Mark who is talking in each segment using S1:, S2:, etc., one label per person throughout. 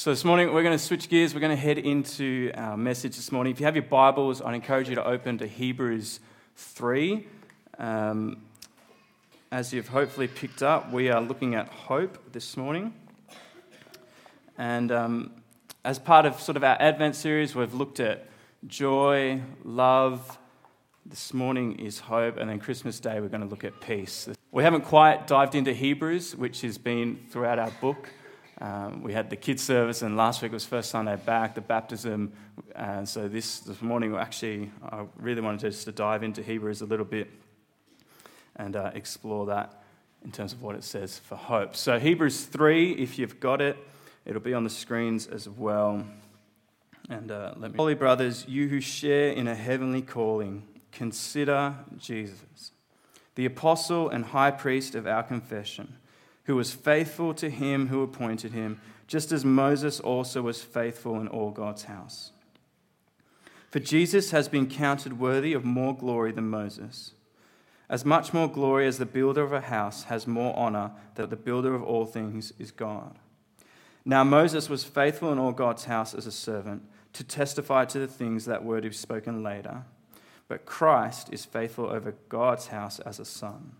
S1: So, this morning we're going to switch gears. We're going to head into our message this morning. If you have your Bibles, I'd encourage you to open to Hebrews 3. Um, as you've hopefully picked up, we are looking at hope this morning. And um, as part of sort of our Advent series, we've looked at joy, love. This morning is hope, and then Christmas Day, we're going to look at peace. We haven't quite dived into Hebrews, which has been throughout our book. Um, we had the kids' service, and last week was first Sunday back, the baptism. And so this, this morning, actually, I really wanted to just to dive into Hebrews a little bit and uh, explore that in terms of what it says for hope. So, Hebrews 3, if you've got it, it'll be on the screens as well. And uh, let me. Holy brothers, you who share in a heavenly calling, consider Jesus, the apostle and high priest of our confession who was faithful to him who appointed him, just as Moses also was faithful in all God's house. For Jesus has been counted worthy of more glory than Moses. As much more glory as the builder of a house has more honor that the builder of all things is God. Now Moses was faithful in all God's house as a servant to testify to the things that were to be spoken later, but Christ is faithful over God's house as a son.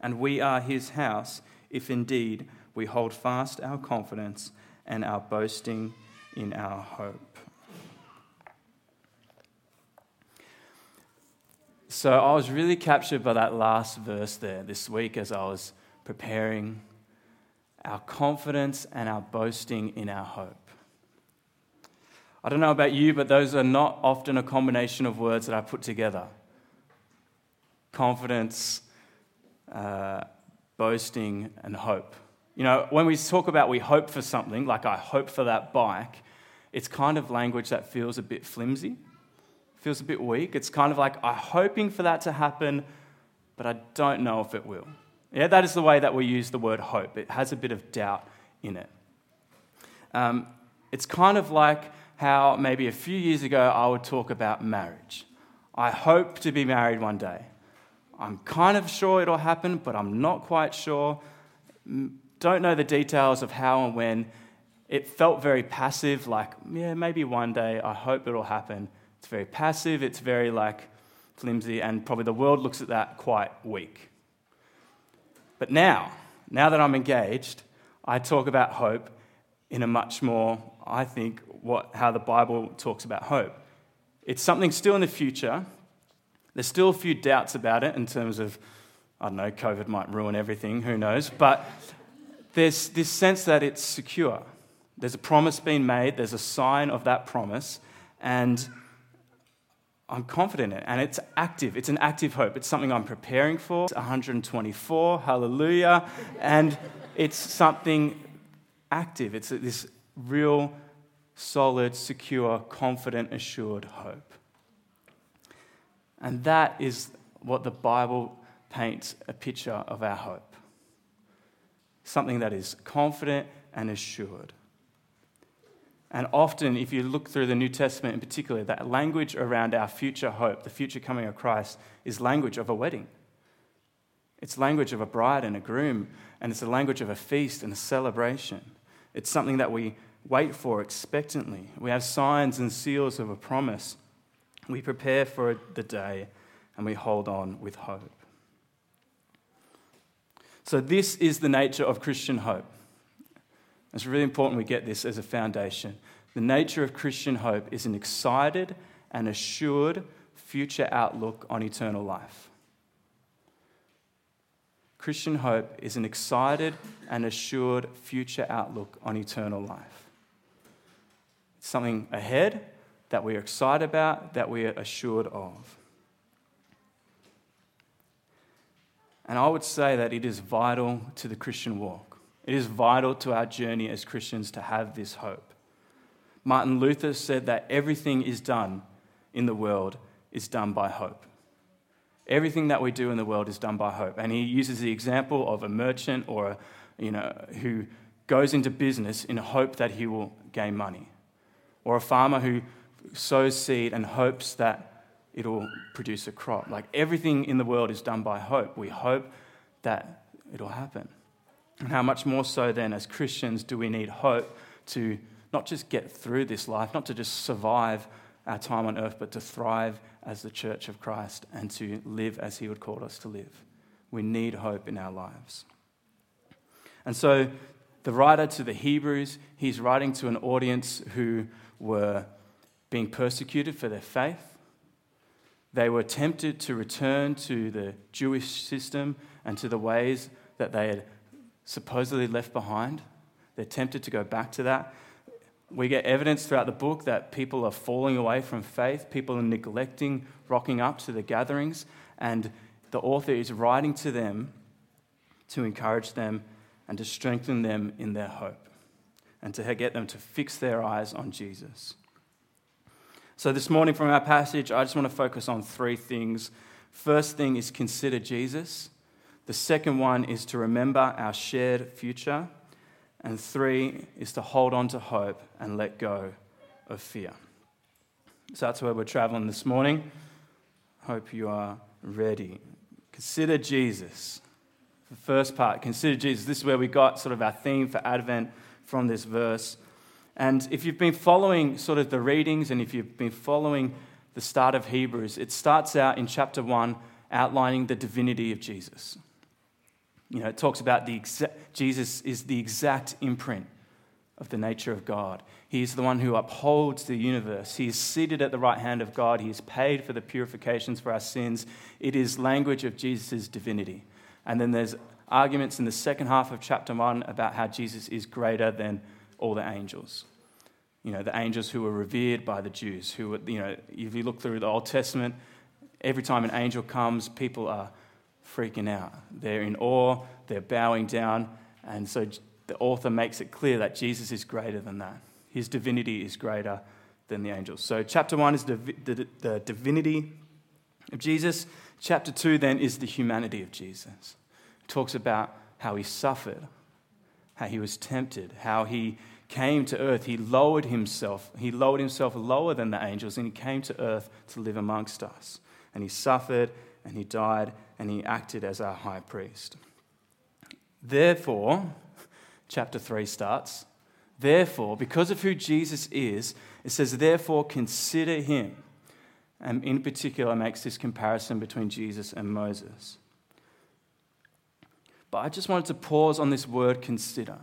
S1: And we are his house if indeed we hold fast our confidence and our boasting in our hope. So I was really captured by that last verse there this week as I was preparing our confidence and our boasting in our hope. I don't know about you, but those are not often a combination of words that I put together. Confidence, uh, boasting, and hope. You know, when we talk about we hope for something, like I hope for that bike, it's kind of language that feels a bit flimsy, feels a bit weak. It's kind of like I'm hoping for that to happen, but I don't know if it will. Yeah, that is the way that we use the word hope. It has a bit of doubt in it. Um, it's kind of like how maybe a few years ago I would talk about marriage. I hope to be married one day. I'm kind of sure it'll happen, but I'm not quite sure. Mm, don't know the details of how and when. It felt very passive, like, yeah, maybe one day, I hope it'll happen. It's very passive, it's very like flimsy, and probably the world looks at that quite weak. But now, now that I'm engaged, I talk about hope in a much more, I think, what, how the Bible talks about hope. It's something still in the future, there's still a few doubts about it in terms of, I don't know, COVID might ruin everything, who knows. But there's this sense that it's secure. There's a promise being made, there's a sign of that promise, and I'm confident in it. And it's active. It's an active hope. It's something I'm preparing for. It's 124, hallelujah. And it's something active. It's this real, solid, secure, confident, assured hope. And that is what the Bible paints a picture of our hope something that is confident and assured. And often, if you look through the New Testament in particular, that language around our future hope, the future coming of Christ, is language of a wedding. It's language of a bride and a groom, and it's a language of a feast and a celebration. It's something that we wait for expectantly. We have signs and seals of a promise. We prepare for the day and we hold on with hope. So, this is the nature of Christian hope. It's really important we get this as a foundation. The nature of Christian hope is an excited and assured future outlook on eternal life. Christian hope is an excited and assured future outlook on eternal life. It's something ahead that we are excited about, that we are assured of. And I would say that it is vital to the Christian walk. It is vital to our journey as Christians to have this hope. Martin Luther said that everything is done in the world is done by hope. Everything that we do in the world is done by hope. And he uses the example of a merchant or a, you know, who goes into business in hope that he will gain money, or a farmer who sows seed and hopes that it'll produce a crop. Like everything in the world is done by hope. We hope that it'll happen. And how much more so then, as Christians, do we need hope to not just get through this life, not to just survive our time on earth, but to thrive as the church of Christ and to live as He would call us to live. We need hope in our lives. And so, the writer to the Hebrews, he's writing to an audience who were being persecuted for their faith. They were tempted to return to the Jewish system and to the ways that they had supposedly left behind. They're tempted to go back to that. We get evidence throughout the book that people are falling away from faith, people are neglecting rocking up to the gatherings, and the author is writing to them to encourage them and to strengthen them in their hope and to get them to fix their eyes on Jesus. So, this morning from our passage, I just want to focus on three things. First thing is consider Jesus. The second one is to remember our shared future. And three is to hold on to hope and let go of fear. So that's where we're traveling this morning. Hope you are ready. Consider Jesus. The first part, consider Jesus. This is where we got sort of our theme for Advent from this verse. And if you've been following sort of the readings and if you've been following the start of Hebrews, it starts out in chapter 1 outlining the divinity of Jesus. You know, it talks about the exa- Jesus is the exact imprint of the nature of God. He is the one who upholds the universe. He is seated at the right hand of God. He is paid for the purifications for our sins. It is language of Jesus' divinity. And then there's arguments in the second half of chapter 1 about how Jesus is greater than all the angels. You know, the angels who were revered by the Jews, who were, you know, if you look through the Old Testament, every time an angel comes, people are freaking out. They're in awe, they're bowing down, and so the author makes it clear that Jesus is greater than that. His divinity is greater than the angels. So, chapter one is the, divinity of Jesus. Chapter 2 then is the humanity of Jesus. It talks about how he suffered, how he was tempted, how he came to earth. He lowered himself. He lowered himself lower than the angels and he came to earth to live amongst us. And he suffered and he died and he acted as our high priest. Therefore, chapter 3 starts. Therefore, because of who Jesus is, it says, therefore, consider him and in particular makes this comparison between Jesus and Moses. But I just wanted to pause on this word consider.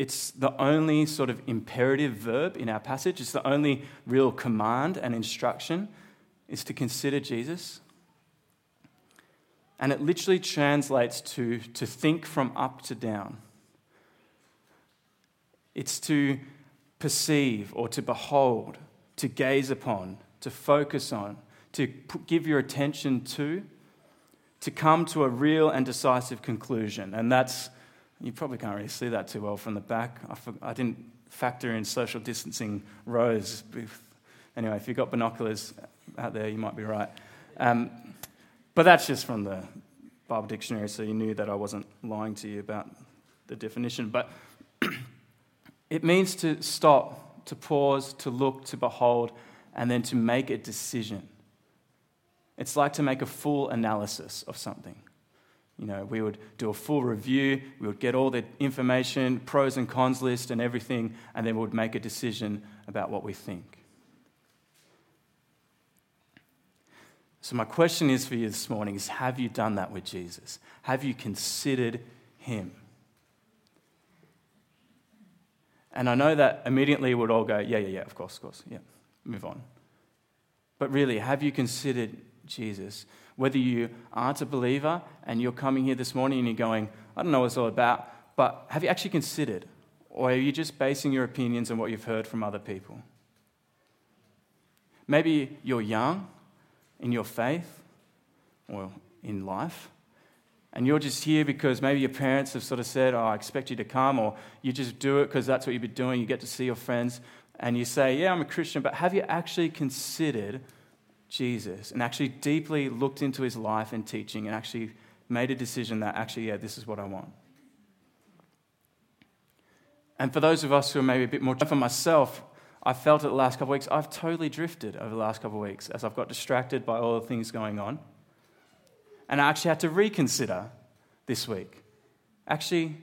S1: It's the only sort of imperative verb in our passage. It's the only real command and instruction is to consider Jesus. And it literally translates to to think from up to down. It's to perceive or to behold to gaze upon, to focus on, to give your attention to, to come to a real and decisive conclusion. And that's, you probably can't really see that too well from the back. I, didn't factor in social distancing rows. Anyway, if you've got binoculars out there, you might be right. Um, but that's just from the Bible dictionary, so you knew that I wasn't lying to you about the definition. But it means to stop to pause, to look, to behold, and then to make a decision. It's like to make a full analysis of something. You know, we would do a full review, we would get all the information, pros and cons list, and everything, and then we would make a decision about what we think. So, my question is for you this morning is have you done that with Jesus? Have you considered him? And I know that immediately we'd all go, yeah, yeah, yeah, of course, of course, yeah, move on. But really, have you considered Jesus? Whether you aren't a believer and you're coming here this morning and you're going, I don't know what it's all about, but have you actually considered? Or are you just basing your opinions on what you've heard from other people? Maybe you're young in your faith or in life, and you're just here because maybe your parents have sort of said, Oh, I expect you to come, or you just do it because that's what you've been doing. You get to see your friends, and you say, Yeah, I'm a Christian, but have you actually considered Jesus and actually deeply looked into his life and teaching and actually made a decision that actually, yeah, this is what I want? And for those of us who are maybe a bit more, for myself, I felt it the last couple of weeks, I've totally drifted over the last couple of weeks as I've got distracted by all the things going on. And I actually had to reconsider this week. Actually,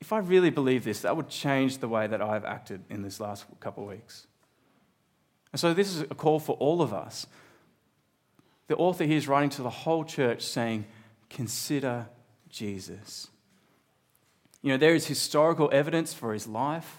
S1: if I really believe this, that would change the way that I've acted in this last couple of weeks. And so, this is a call for all of us. The author here is writing to the whole church saying, Consider Jesus. You know, there is historical evidence for his life.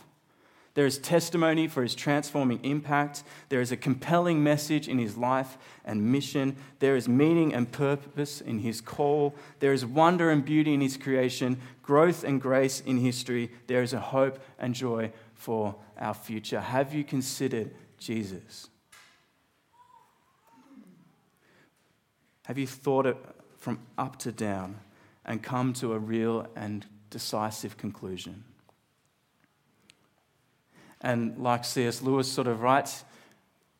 S1: There is testimony for his transforming impact. There is a compelling message in his life and mission. There is meaning and purpose in his call. There is wonder and beauty in his creation, growth and grace in history. There is a hope and joy for our future. Have you considered Jesus? Have you thought it from up to down and come to a real and decisive conclusion? And like C.S. Lewis sort of writes,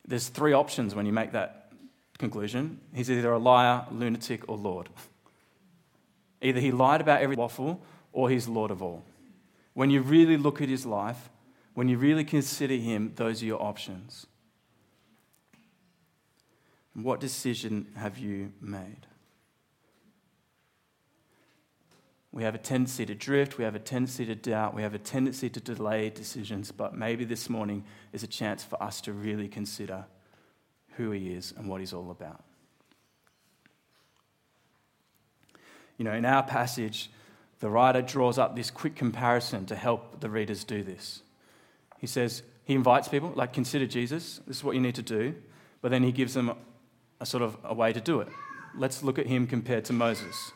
S1: there's three options when you make that conclusion. He's either a liar, lunatic, or Lord. Either he lied about every waffle or he's Lord of all. When you really look at his life, when you really consider him, those are your options. What decision have you made? We have a tendency to drift, we have a tendency to doubt, we have a tendency to delay decisions, but maybe this morning is a chance for us to really consider who He is and what He's all about. You know, in our passage, the writer draws up this quick comparison to help the readers do this. He says, he invites people, like, consider Jesus, this is what you need to do, but then he gives them a, sort of a way to do it. Let's look at him compared to Moses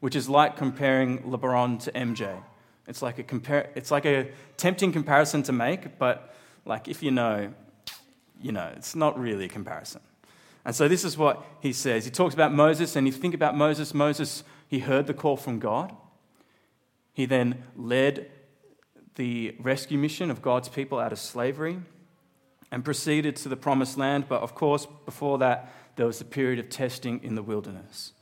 S1: which is like comparing LeBron to MJ. It's like a, compar- it's like a tempting comparison to make, but like if you know, you know, it's not really a comparison. And so this is what he says. He talks about Moses, and if you think about Moses, Moses, he heard the call from God. He then led the rescue mission of God's people out of slavery and proceeded to the promised land. But of course, before that, there was a period of testing in the wilderness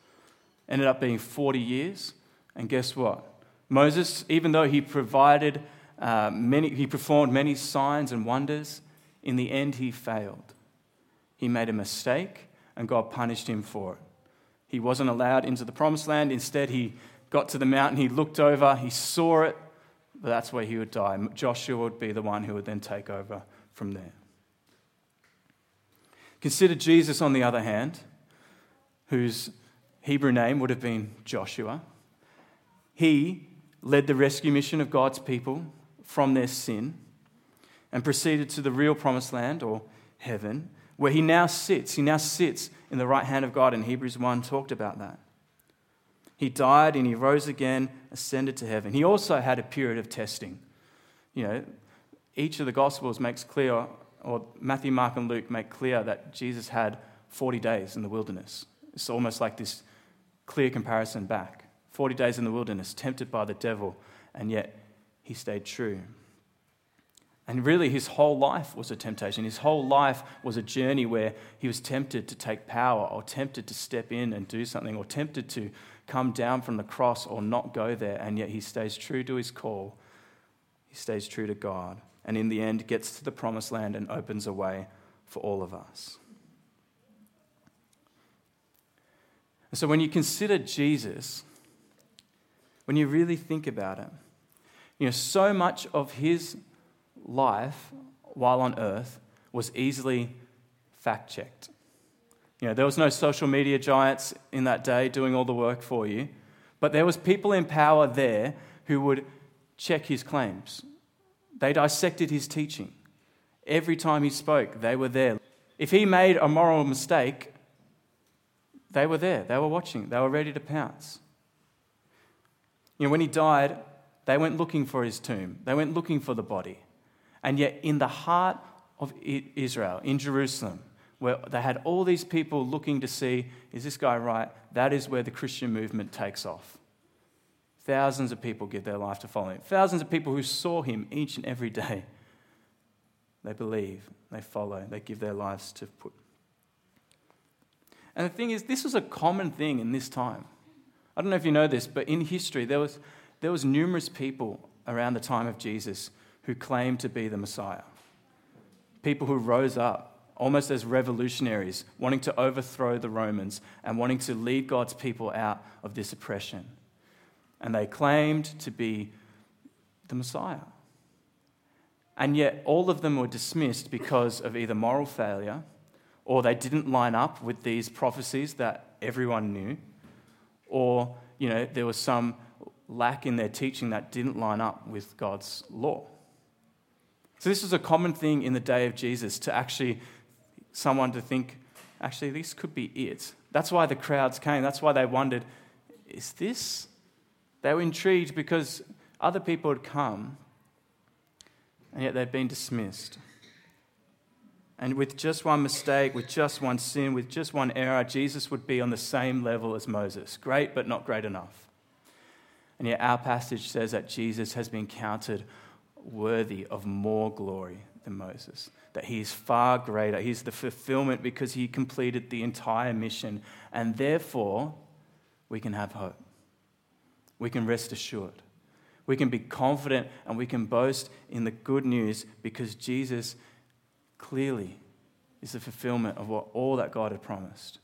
S1: ended up being 40 years. And guess what? Moses, even though he provided uh, many, he performed many signs and wonders, in the end he failed. He made a mistake, and God punished him for it. He wasn't allowed into the promised land. Instead, he got to the mountain, he looked over, he saw it, but that's where he would die. Joshua would be the one who would then take over from there. Consider Jesus, on the other hand, whose Hebrew name would have been Joshua. He led the rescue mission of God's people from their sin and proceeded to the real promised land or heaven, where he now sits. He now sits in the right hand of God, and Hebrews 1 talked about that. He died and he rose again, ascended to heaven. He also had a period of testing. You know, each of the Gospels makes clear, or Matthew, Mark, and Luke make clear that Jesus had 40 days in the wilderness. It's almost like this clear comparison back. 40 days in the wilderness, tempted by the devil, and yet he stayed true. And really, his whole life was a temptation. His whole life was a journey where he was tempted to take power, or tempted to step in and do something, or tempted to come down from the cross or not go there. And yet he stays true to his call. He stays true to God. And in the end, gets to the promised land and opens a way for all of us. So when you consider Jesus, when you really think about it, you know, so much of his life while on earth was easily fact checked. You know, there was no social media giants in that day doing all the work for you, but there was people in power there who would check his claims. They dissected his teaching. Every time he spoke, they were there. If he made a moral mistake, they were there, they were watching, they were ready to pounce. You know, when he died, they went looking for his tomb, they went looking for the body. And yet, in the heart of Israel, in Jerusalem, where they had all these people looking to see, is this guy right? That is where the Christian movement takes off. Thousands of people give their life to follow him. Thousands of people who saw him each and every day. They believe, they follow, they give their lives to put and the thing is, this was a common thing in this time. I don't know if you know this, but in history, there was, there was numerous people around the time of Jesus who claimed to be the Messiah. People who rose up almost as revolutionaries, wanting to overthrow the Romans and wanting to lead God's people out of this oppression. And they claimed to be the Messiah. And yet, all of them were dismissed because of either moral failure or they didn't line up with these prophecies that everyone knew, or you know, there was some lack in their teaching that didn't line up with God's law. So, this was a common thing in the day of Jesus to actually, someone to think, actually, this could be it. That's why the crowds came. That's why they wondered, is this? They were intrigued because other people had come, and yet they'd been dismissed. And with just one mistake, with just one sin, with just one error, Jesus would be on the same level as Moses. Great, but not great enough. And yet, our passage says that Jesus has been counted worthy of more glory than Moses, that he is far greater. He's the fulfillment because he completed the entire mission. And therefore, we can have hope. We can rest assured. We can be confident and we can boast in the good news because Jesus clearly is the fulfillment of what, all that God had promised.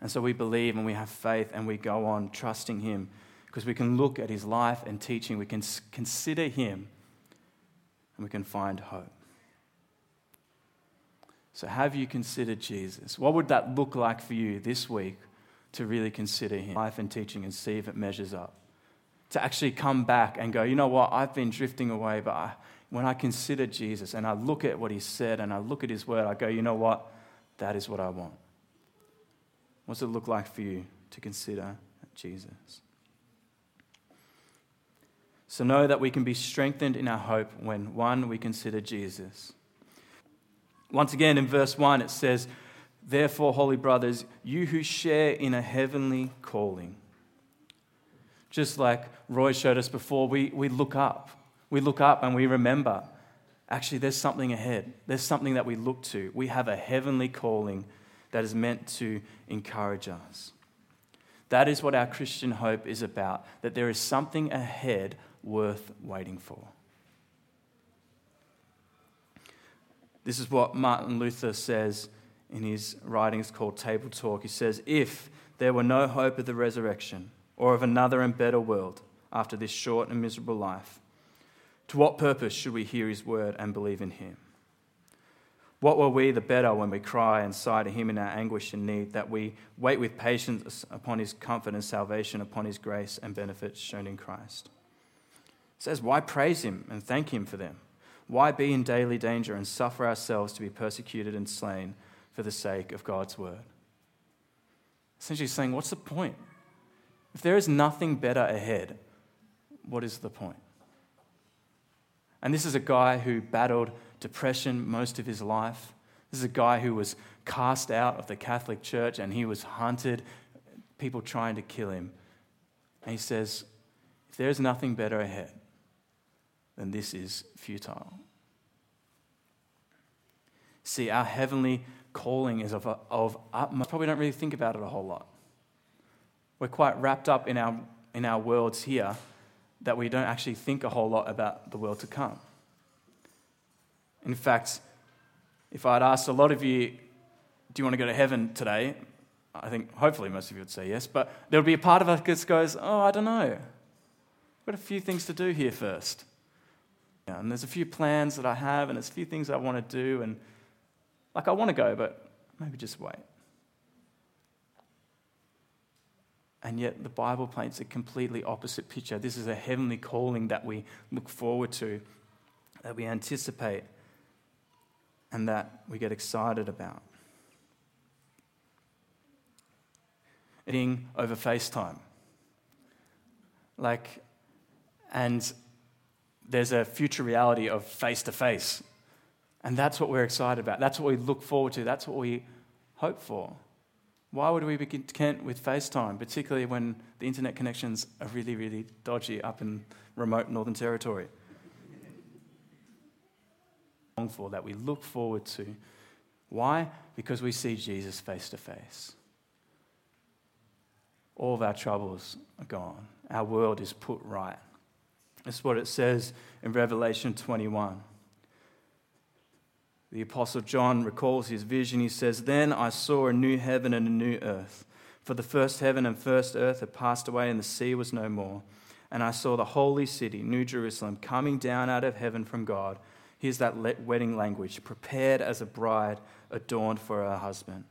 S1: And so we believe and we have faith and we go on trusting Him because we can look at His life and teaching, we can consider Him, and we can find hope. So, have you considered Jesus? What would that look like for you this week to really consider Him, life and teaching, and see if it measures up? To actually come back and go, you know what, I've been drifting away, but I, when I consider Jesus and I look at what he said and I look at his word, I go, you know what? That is what I want. What's it look like for you to consider Jesus? So know that we can be strengthened in our hope when, one, we consider Jesus. Once again, in verse 1, it says, Therefore, holy brothers, you who share in a heavenly calling. Just like Roy showed us before, we, we look up. We look up and we remember actually, there's something ahead. There's something that we look to. We have a heavenly calling that is meant to encourage us. That is what our Christian hope is about, that there is something ahead worth waiting for. This is what Martin Luther says in his writings called Table Talk. He says, If there were no hope of the resurrection or of another and better world after this short and miserable life, to what purpose should we hear his word and believe in him? What were we the better when we cry and sigh to him in our anguish and need, that we wait with patience upon his comfort and salvation, upon his grace and benefits shown in Christ? It says, Why praise him and thank him for them? Why be in daily danger and suffer ourselves to be persecuted and slain for the sake of God's word? Essentially saying, What's the point? If there is nothing better ahead, what is the point? And this is a guy who battled depression most of his life. This is a guy who was cast out of the Catholic Church and he was hunted, people trying to kill him. And he says, If there is nothing better ahead, then this is futile. See, our heavenly calling is of, of uh, utmost. Probably don't really think about it a whole lot. We're quite wrapped up in our, in our worlds here that we don't actually think a whole lot about the world to come. In fact, if I'd asked a lot of you, do you want to go to heaven today? I think hopefully most of you would say yes, but there would be a part of us that goes, oh, I don't know. I've got a few things to do here first. Yeah, and there's a few plans that I have, and there's a few things I want to do, and like I want to go, but maybe just wait. And yet, the Bible paints a completely opposite picture. This is a heavenly calling that we look forward to, that we anticipate, and that we get excited about. Eating over FaceTime. Like, and there's a future reality of face to face. And that's what we're excited about. That's what we look forward to. That's what we hope for. Why would we be content with FaceTime, particularly when the internet connections are really, really dodgy up in remote Northern Territory? For that we look forward to. Why? Because we see Jesus face to face. All of our troubles are gone. Our world is put right. That's what it says in Revelation 21. The Apostle John recalls his vision. He says, Then I saw a new heaven and a new earth. For the first heaven and first earth had passed away, and the sea was no more. and I saw the holy city, New Jerusalem, coming down out of heaven from God. Here's that wedding language prepared as a bride adorned for her husband.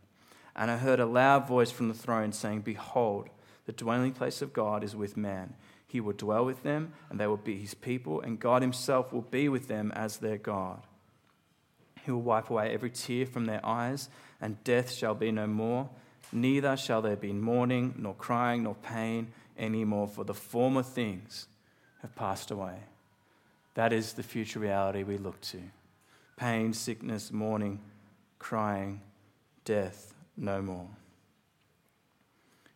S1: And I heard a loud voice from the throne saying, Behold, the dwelling place of God is with man. He will dwell with them, and they will be his people, and God himself will be with them as their God. He will wipe away every tear from their eyes, and death shall be no more. Neither shall there be mourning, nor crying, nor pain anymore, for the former things have passed away. That is the future reality we look to pain, sickness, mourning, crying, death, no more.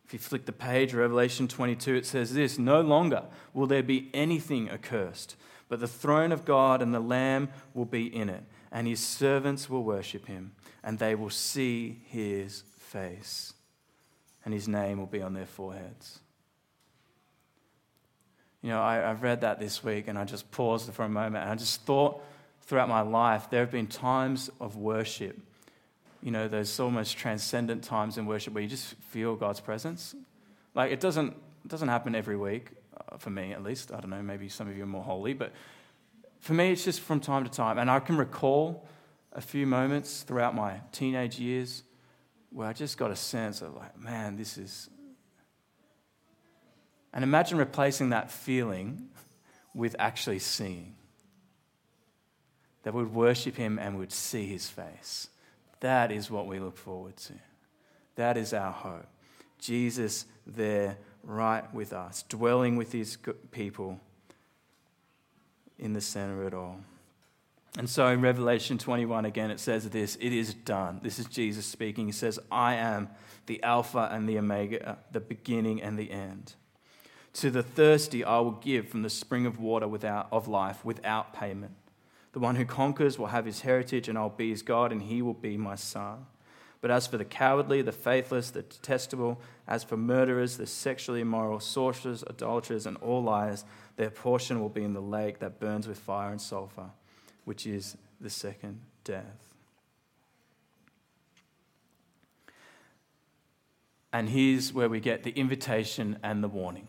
S1: If you flick the page, Revelation 22, it says this No longer will there be anything accursed, but the throne of God and the Lamb will be in it, and his servants will worship him, and they will see his face, and his name will be on their foreheads. You know, I, have read that this week and I just paused for a moment and I just thought throughout my life there have been times of worship. You know, those almost transcendent times in worship where you just feel God's presence. Like it doesn't, it doesn't happen every week, uh, for me at least. I don't know, maybe some of you are more holy, but for me it's just from time to time. And I can recall a few moments throughout my teenage years where I just got a sense of like, man, this is and imagine replacing that feeling with actually seeing. That we would worship Him and would see His face. That is what we look forward to. That is our hope. Jesus there, right with us, dwelling with His people in the center of it all. And so in Revelation 21, again, it says this it is done. This is Jesus speaking. He says, I am the Alpha and the Omega, the beginning and the end. To the thirsty, I will give from the spring of water without, of life without payment. The one who conquers will have his heritage, and I'll be his God, and he will be my son. But as for the cowardly, the faithless, the detestable, as for murderers, the sexually immoral, sorcerers, idolaters, and all liars, their portion will be in the lake that burns with fire and sulfur, which is the second death. And here's where we get the invitation and the warning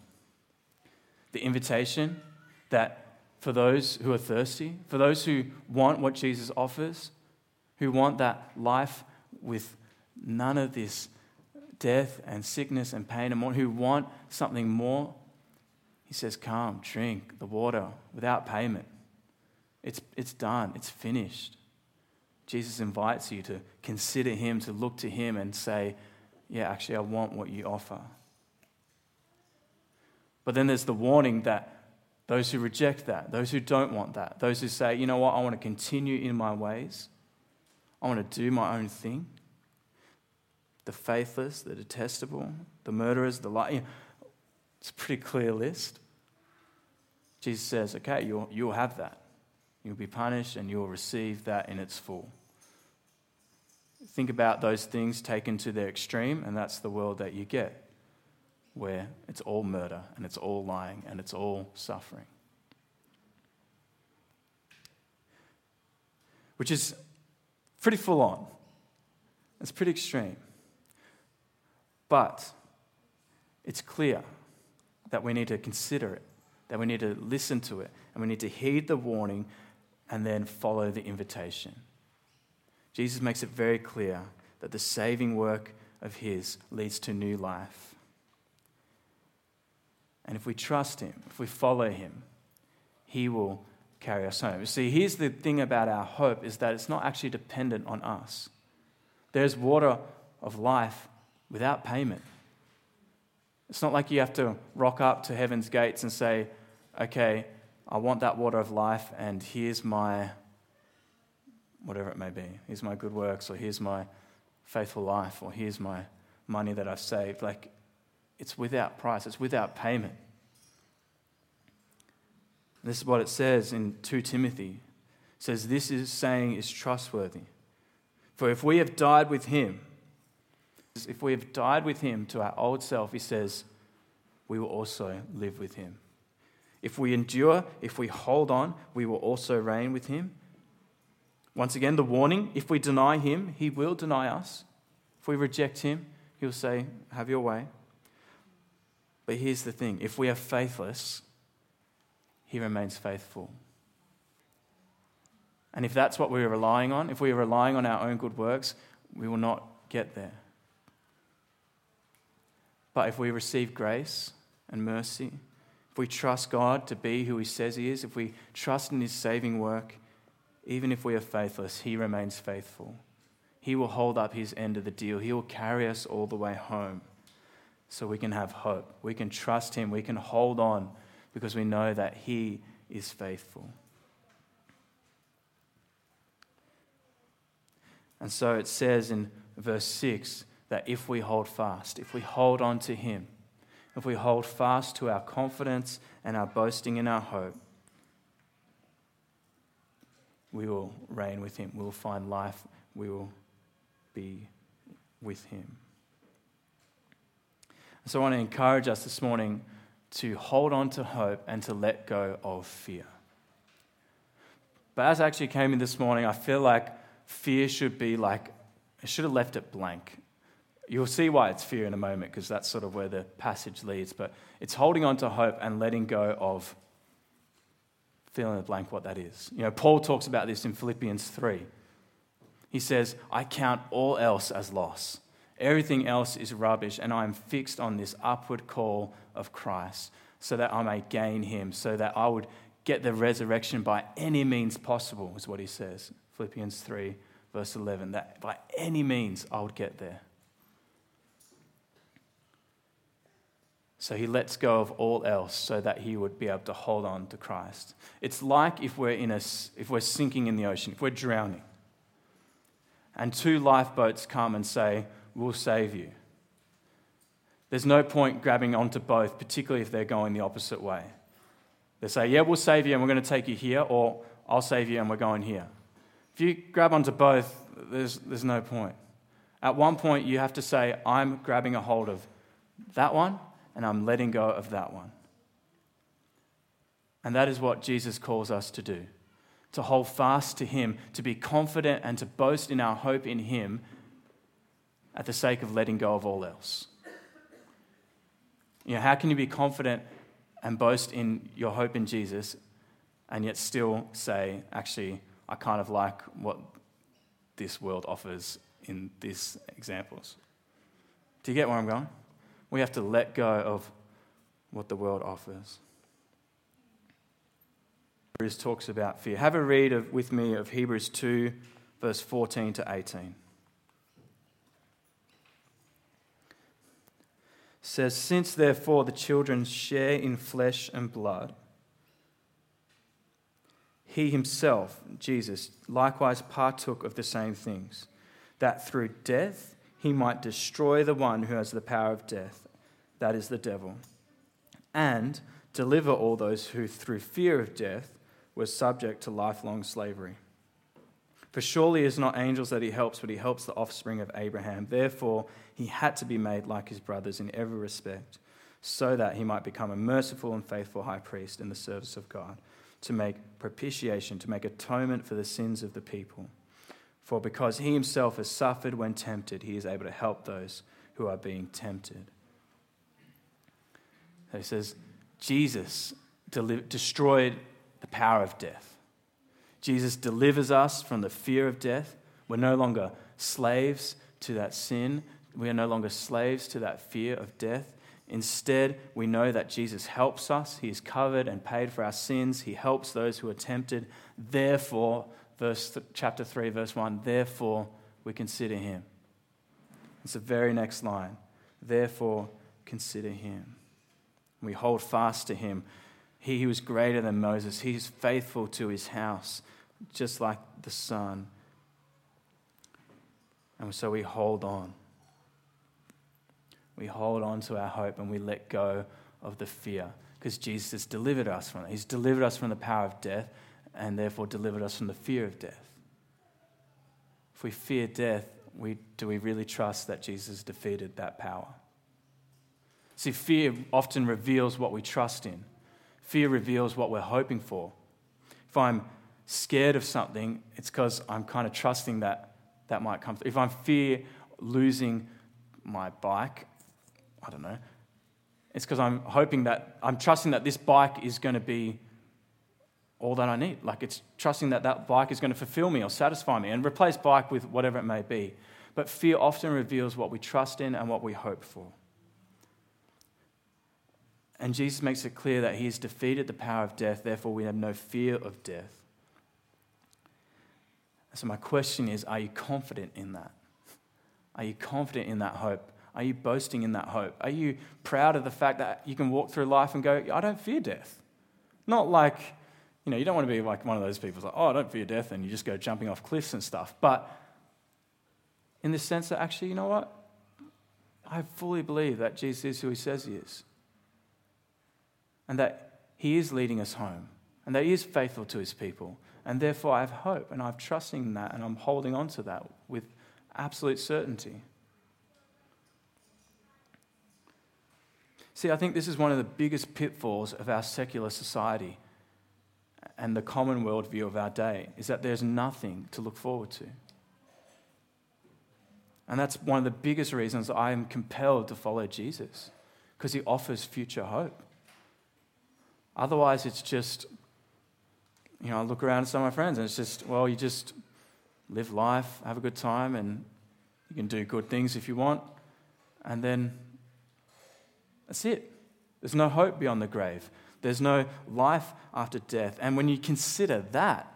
S1: the invitation that for those who are thirsty, for those who want what Jesus offers, who want that life with none of this death and sickness and pain and more, who want something more, he says, Come, drink the water without payment. It's, it's done, it's finished. Jesus invites you to consider him, to look to him and say, Yeah, actually, I want what you offer. But then there's the warning that those who reject that, those who don't want that, those who say, you know what, I want to continue in my ways, I want to do my own thing. The faithless, the detestable, the murderers, the liar. It's a pretty clear list. Jesus says, okay, you'll, you'll have that. You'll be punished and you'll receive that in its full. Think about those things taken to their extreme, and that's the world that you get where it's all murder and it's all lying and it's all suffering. Which is pretty full on. It's pretty extreme. But it's clear that we need to consider it, that we need to listen to it, and we need to heed the warning and then follow the invitation. Jesus makes it very clear that the saving work of His leads to new life. And if we trust Him, if we follow Him, He will carry us home. See, here's the thing about our hope is that it's not actually dependent on us. There's water of life without payment. It's not like you have to rock up to heaven's gates and say, okay, I want that water of life, and here's my whatever it may be. Here's my good works, or here's my faithful life, or here's my money that I've saved. Like, it's without price, it's without payment. This is what it says in 2 Timothy. It says, This is saying is trustworthy. For if we have died with him, if we have died with him to our old self, he says, we will also live with him. If we endure, if we hold on, we will also reign with him. Once again, the warning if we deny him, he will deny us. If we reject him, he'll say, Have your way. But here's the thing if we are faithless, he remains faithful. And if that's what we're relying on, if we are relying on our own good works, we will not get there. But if we receive grace and mercy, we trust God to be who He says He is, if we trust in His saving work, even if we are faithless, He remains faithful. He will hold up His end of the deal. He will carry us all the way home so we can have hope. We can trust Him. We can hold on because we know that He is faithful. And so it says in verse 6 that if we hold fast, if we hold on to Him, if we hold fast to our confidence and our boasting in our hope, we will reign with Him. We will find life. We will be with Him. So I want to encourage us this morning to hold on to hope and to let go of fear. But as I actually came in this morning, I feel like fear should be like, should have left it blank. You'll see why it's fear in a moment, because that's sort of where the passage leads. But it's holding on to hope and letting go of feeling the blank what that is. You know, Paul talks about this in Philippians 3. He says, I count all else as loss. Everything else is rubbish, and I am fixed on this upward call of Christ, so that I may gain him, so that I would get the resurrection by any means possible, is what he says. Philippians 3, verse 11, that by any means I would get there. So he lets go of all else so that he would be able to hold on to Christ. It's like if we're, in a, if we're sinking in the ocean, if we're drowning, and two lifeboats come and say, We'll save you. There's no point grabbing onto both, particularly if they're going the opposite way. They say, Yeah, we'll save you and we're going to take you here, or I'll save you and we're going here. If you grab onto both, there's, there's no point. At one point, you have to say, I'm grabbing a hold of that one and I'm letting go of that one. And that is what Jesus calls us to do to hold fast to Him, to be confident and to boast in our hope in Him at the sake of letting go of all else. You know, how can you be confident and boast in your hope in Jesus and yet still say, actually, I kind of like what this world offers in these examples. Do you get where I'm going? We have to let go of what the world offers. Hebrews talks about fear. Have a read of, with me of Hebrews 2, verse 14 to 18. says, Since therefore the children share in flesh and blood, he himself, Jesus, likewise partook of the same things, that through death he might destroy the one who has the power of death, that is the devil, and deliver all those who through fear of death were subject to lifelong slavery. For surely it is not angels that he helps, but he helps the offspring of Abraham. Therefore, he had to be made like his brothers in every respect, so that he might become a merciful and faithful high priest in the service of God to make propitiation, to make atonement for the sins of the people. For because he himself has suffered when tempted, he is able to help those who are being tempted. So he says, Jesus destroyed the power of death. Jesus delivers us from the fear of death. We're no longer slaves to that sin. We are no longer slaves to that fear of death. Instead, we know that Jesus helps us. He is covered and paid for our sins. He helps those who are tempted. Therefore, verse chapter 3, verse 1, therefore we consider him. It's the very next line. Therefore, consider him. We hold fast to him. He who is greater than Moses, he is faithful to his house, just like the Son. And so we hold on we hold on to our hope and we let go of the fear because Jesus has delivered us from it. He's delivered us from the power of death and therefore delivered us from the fear of death. If we fear death, we, do we really trust that Jesus defeated that power? See, fear often reveals what we trust in. Fear reveals what we're hoping for. If I'm scared of something, it's because I'm kind of trusting that that might come. If I'm fear losing my bike, I don't know. It's because I'm hoping that, I'm trusting that this bike is going to be all that I need. Like it's trusting that that bike is going to fulfill me or satisfy me and replace bike with whatever it may be. But fear often reveals what we trust in and what we hope for. And Jesus makes it clear that he has defeated the power of death, therefore, we have no fear of death. So, my question is are you confident in that? Are you confident in that hope? Are you boasting in that hope? Are you proud of the fact that you can walk through life and go, I don't fear death? Not like, you know, you don't want to be like one of those people like, oh, I don't fear death, and you just go jumping off cliffs and stuff. But in the sense that actually, you know what? I fully believe that Jesus is who he says he is. And that he is leading us home. And that he is faithful to his people. And therefore, I have hope and I'm trusting in that and I'm holding on to that with absolute certainty. See, I think this is one of the biggest pitfalls of our secular society and the common worldview of our day is that there's nothing to look forward to. And that's one of the biggest reasons I am compelled to follow Jesus, because he offers future hope. Otherwise, it's just, you know, I look around at some of my friends and it's just, well, you just live life, have a good time, and you can do good things if you want, and then that's it. There's no hope beyond the grave. There's no life after death. And when you consider that,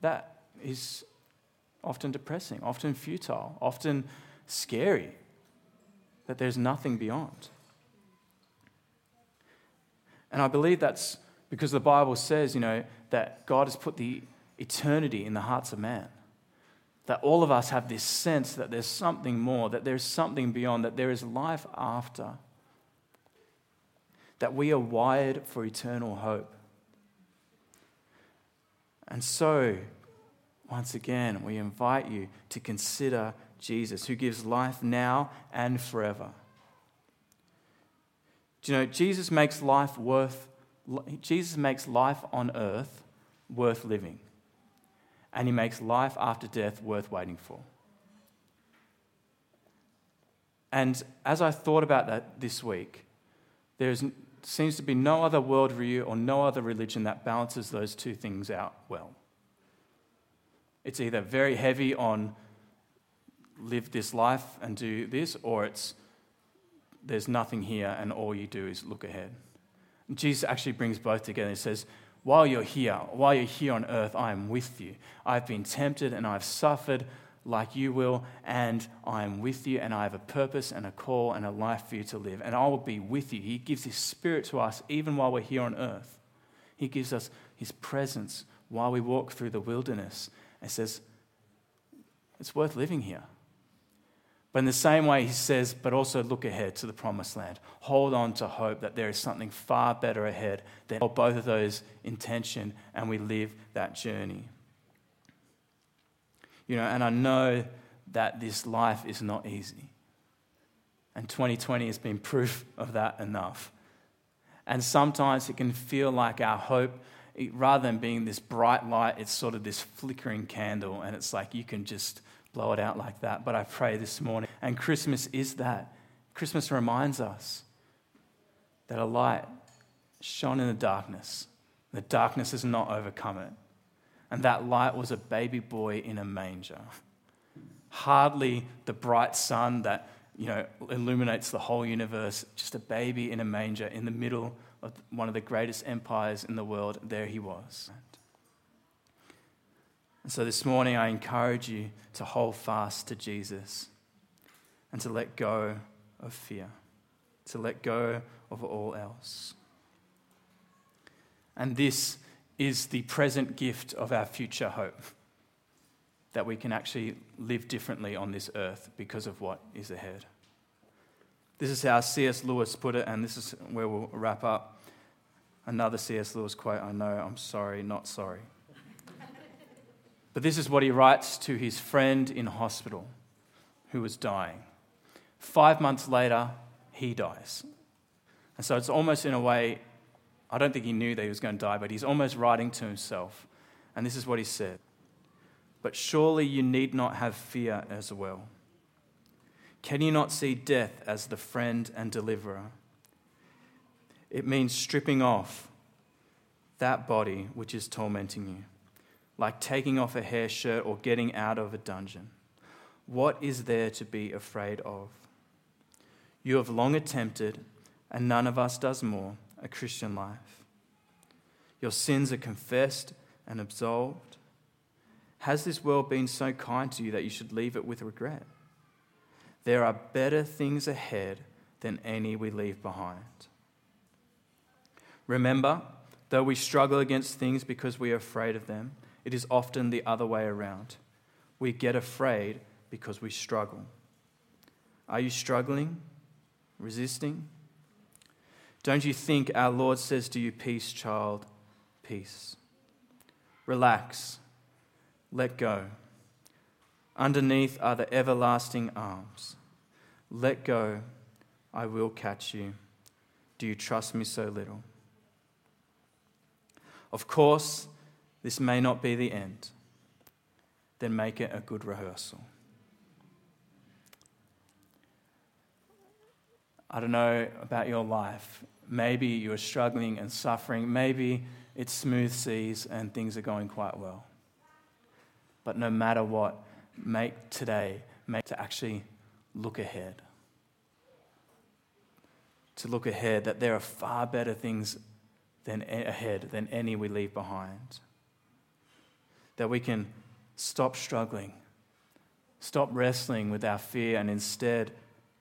S1: that is often depressing, often futile, often scary, that there's nothing beyond. And I believe that's because the Bible says, you know, that God has put the eternity in the hearts of man. That all of us have this sense that there's something more, that there's something beyond, that there is life after. That we are wired for eternal hope. And so, once again, we invite you to consider Jesus, who gives life now and forever. Do you know, Jesus makes life worth, Jesus makes life on earth worth living. And he makes life after death worth waiting for. And as I thought about that this week, there seems to be no other worldview or no other religion that balances those two things out well. It's either very heavy on live this life and do this, or it's there's nothing here and all you do is look ahead. And Jesus actually brings both together. He says, While you're here, while you're here on earth, I am with you. I've been tempted and I've suffered like you will, and I am with you, and I have a purpose and a call and a life for you to live, and I will be with you. He gives His Spirit to us even while we're here on earth. He gives us His presence while we walk through the wilderness and says, It's worth living here. But in the same way, he says, but also look ahead to the promised land. Hold on to hope that there is something far better ahead. Hold both of those in tension and we live that journey. You know, and I know that this life is not easy. And 2020 has been proof of that enough. And sometimes it can feel like our hope rather than being this bright light, it's sort of this flickering candle, and it's like you can just blow it out like that. But I pray this morning, and Christmas is that. Christmas reminds us that a light shone in the darkness. The darkness has not overcome it. And that light was a baby boy in a manger. Hardly the bright sun that you know illuminates the whole universe, just a baby in a manger in the middle of one of the greatest empires in the world, there he was. And so this morning, I encourage you to hold fast to Jesus and to let go of fear, to let go of all else. And this is the present gift of our future hope that we can actually live differently on this earth because of what is ahead. This is how C.S. Lewis put it, and this is where we'll wrap up. Another C.S. Lewis quote I know, I'm sorry, not sorry. but this is what he writes to his friend in hospital who was dying. Five months later, he dies. And so it's almost in a way, I don't think he knew that he was going to die, but he's almost writing to himself. And this is what he said But surely you need not have fear as well. Can you not see death as the friend and deliverer? It means stripping off that body which is tormenting you, like taking off a hair shirt or getting out of a dungeon. What is there to be afraid of? You have long attempted, and none of us does more, a Christian life. Your sins are confessed and absolved. Has this world been so kind to you that you should leave it with regret? There are better things ahead than any we leave behind. Remember, though we struggle against things because we are afraid of them, it is often the other way around. We get afraid because we struggle. Are you struggling? Resisting? Don't you think our Lord says to you, Peace, child, peace? Relax, let go. Underneath are the everlasting arms. Let go, I will catch you. Do you trust me so little? Of course, this may not be the end. Then make it a good rehearsal. I don't know about your life. Maybe you're struggling and suffering. Maybe it's smooth seas and things are going quite well. But no matter what, make today, make to actually look ahead. To look ahead, that there are far better things than ahead than any we leave behind. That we can stop struggling, stop wrestling with our fear, and instead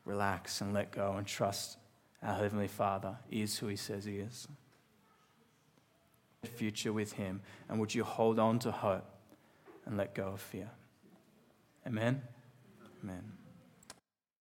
S1: relax and let go and trust our Heavenly Father is who He says He is. Future with Him, and would you hold on to hope and let go of fear? Amen? Amen.